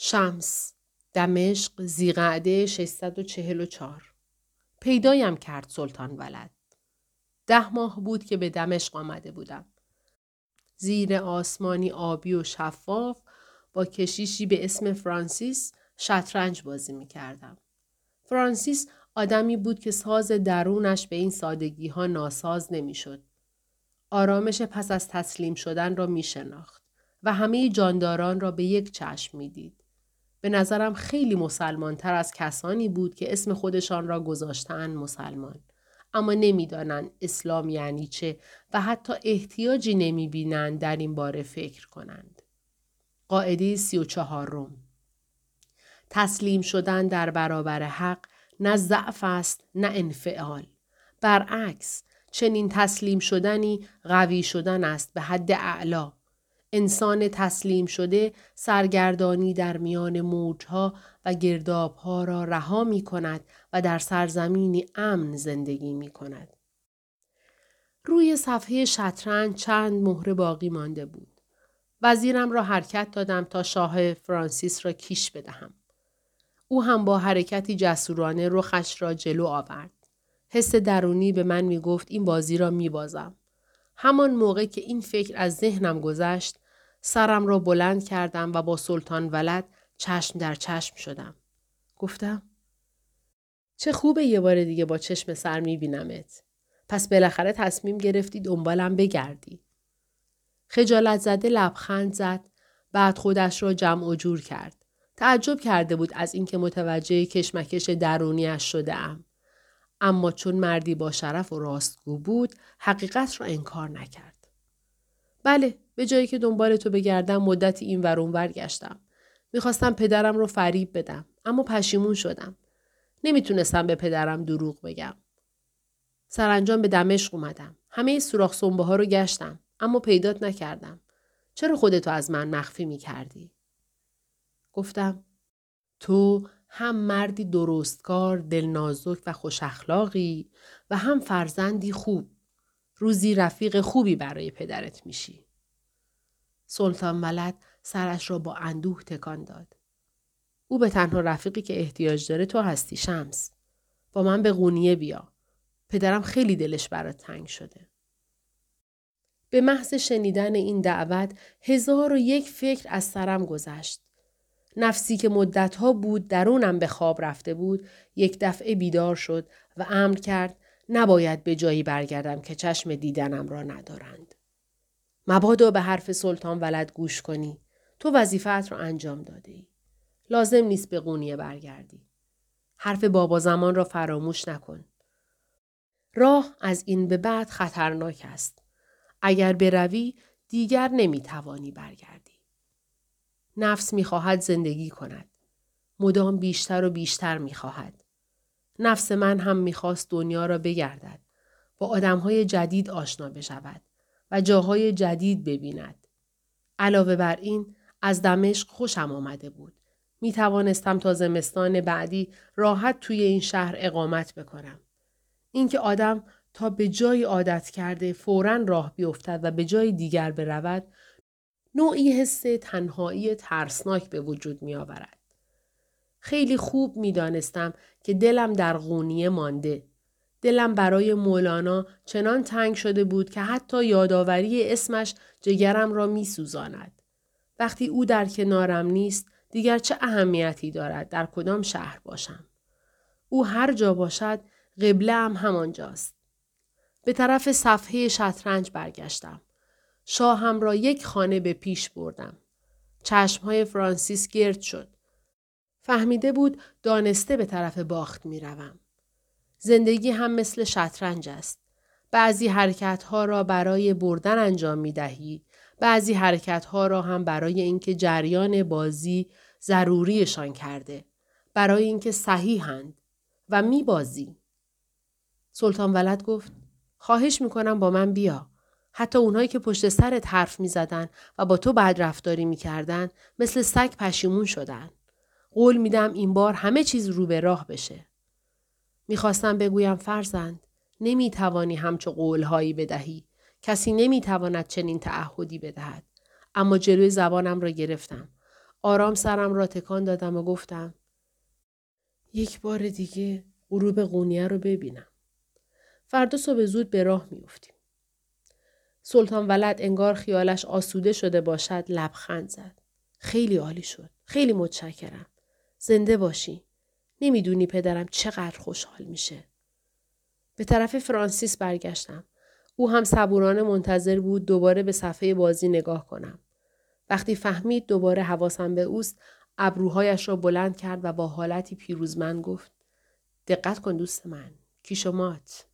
شمس دمشق زیقعده 644 پیدایم کرد سلطان ولد. ده ماه بود که به دمشق آمده بودم. زیر آسمانی آبی و شفاف با کشیشی به اسم فرانسیس شطرنج بازی می کردم. فرانسیس آدمی بود که ساز درونش به این سادگی ها ناساز نمی شد. آرامش پس از تسلیم شدن را می شناخت و همه جانداران را به یک چشم می دید. به نظرم خیلی مسلمان تر از کسانی بود که اسم خودشان را گذاشتن مسلمان. اما نمی‌دانند اسلام یعنی چه و حتی احتیاجی نمی بینند در این باره فکر کنند. قاعده سی و چهارم تسلیم شدن در برابر حق نه ضعف است نه انفعال. برعکس چنین تسلیم شدنی قوی شدن است به حد اعلا. انسان تسلیم شده سرگردانی در میان موجها و گردابها را رها می کند و در سرزمینی امن زندگی می کند. روی صفحه شطرنج چند مهره باقی مانده بود. وزیرم را حرکت دادم تا شاه فرانسیس را کیش بدهم. او هم با حرکتی جسورانه رخش را جلو آورد. حس درونی به من می گفت این بازی را می بازم. همان موقع که این فکر از ذهنم گذشت سرم را بلند کردم و با سلطان ولد چشم در چشم شدم. گفتم چه خوبه یه بار دیگه با چشم سر بینمت. پس بالاخره تصمیم گرفتی دنبالم بگردی. خجالت زده لبخند زد بعد خودش را جمع و جور کرد. تعجب کرده بود از اینکه متوجه کشمکش درونیش شده ام. اما چون مردی با شرف و راستگو بود حقیقت را انکار نکرد. بله به جایی که دنبال تو بگردم مدتی این ورون برگشتم. می‌خواستم پدرم رو فریب بدم اما پشیمون شدم. نمی‌تونستم به پدرم دروغ بگم. سرانجام به دمشق اومدم. همه سوراخ سنبه ها رو گشتم اما پیدات نکردم. چرا خودتو از من مخفی می‌کردی؟ گفتم تو هم مردی درستکار، دلنازک و خوش اخلاقی و هم فرزندی خوب. روزی رفیق خوبی برای پدرت میشی. سلطان ولد سرش را با اندوه تکان داد. او به تنها رفیقی که احتیاج داره تو هستی شمس. با من به قونیه بیا. پدرم خیلی دلش برات تنگ شده. به محض شنیدن این دعوت هزار و یک فکر از سرم گذشت. نفسی که مدتها بود درونم به خواب رفته بود یک دفعه بیدار شد و امر کرد نباید به جایی برگردم که چشم دیدنم را ندارند. مبادا به حرف سلطان ولد گوش کنی. تو وظیفت را انجام داده ای. لازم نیست به قونیه برگردی. حرف بابا زمان را فراموش نکن. راه از این به بعد خطرناک است. اگر بروی دیگر نمی‌توانی برگردی. نفس می‌خواهد زندگی کند. مدام بیشتر و بیشتر می‌خواهد. نفس من هم می‌خواست دنیا را بگردد. با آدمهای جدید آشنا بشود و جاهای جدید ببیند. علاوه بر این از دمشق خوشم آمده بود. می توانستم تا زمستان بعدی راحت توی این شهر اقامت بکنم. اینکه آدم تا به جای عادت کرده فورا راه بیفتد و به جای دیگر برود نوعی حس تنهایی ترسناک به وجود می آورد. خیلی خوب می دانستم که دلم در غونیه مانده. دلم برای مولانا چنان تنگ شده بود که حتی یادآوری اسمش جگرم را می سوزاند. وقتی او در کنارم نیست دیگر چه اهمیتی دارد در کدام شهر باشم. او هر جا باشد قبله هم همانجاست. به طرف صفحه شطرنج برگشتم. شاهم را یک خانه به پیش بردم. چشمهای فرانسیس گرد شد. فهمیده بود دانسته به طرف باخت می روم. زندگی هم مثل شطرنج است. بعضی حرکت ها را برای بردن انجام می دهی. بعضی حرکت ها را هم برای اینکه جریان بازی ضروریشان کرده. برای اینکه صحیحند و می بازی. سلطان ولد گفت خواهش می‌کنم با من بیا. حتی اونهایی که پشت سرت حرف می زدن و با تو بد رفتاری می کردن مثل سگ پشیمون شدن. قول میدم این بار همه چیز رو به راه بشه. می‌خواستم بگویم فرزند نمی توانی همچو قولهایی بدهی. کسی نمی تواند چنین تعهدی بدهد. اما جلوی زبانم را گرفتم. آرام سرم را تکان دادم و گفتم یک بار دیگه غروب قونیه رو ببینم. فردا صبح زود به راه میافتیم. سلطان ولد انگار خیالش آسوده شده باشد لبخند زد. خیلی عالی شد. خیلی متشکرم. زنده باشی. نمی‌دونی پدرم چقدر خوشحال میشه. به طرف فرانسیس برگشتم. او هم صبورانه منتظر بود دوباره به صفحه بازی نگاه کنم. وقتی فهمید دوباره حواسم به اوست ابروهایش را بلند کرد و با حالتی پیروزمند گفت دقت کن دوست من کی شمات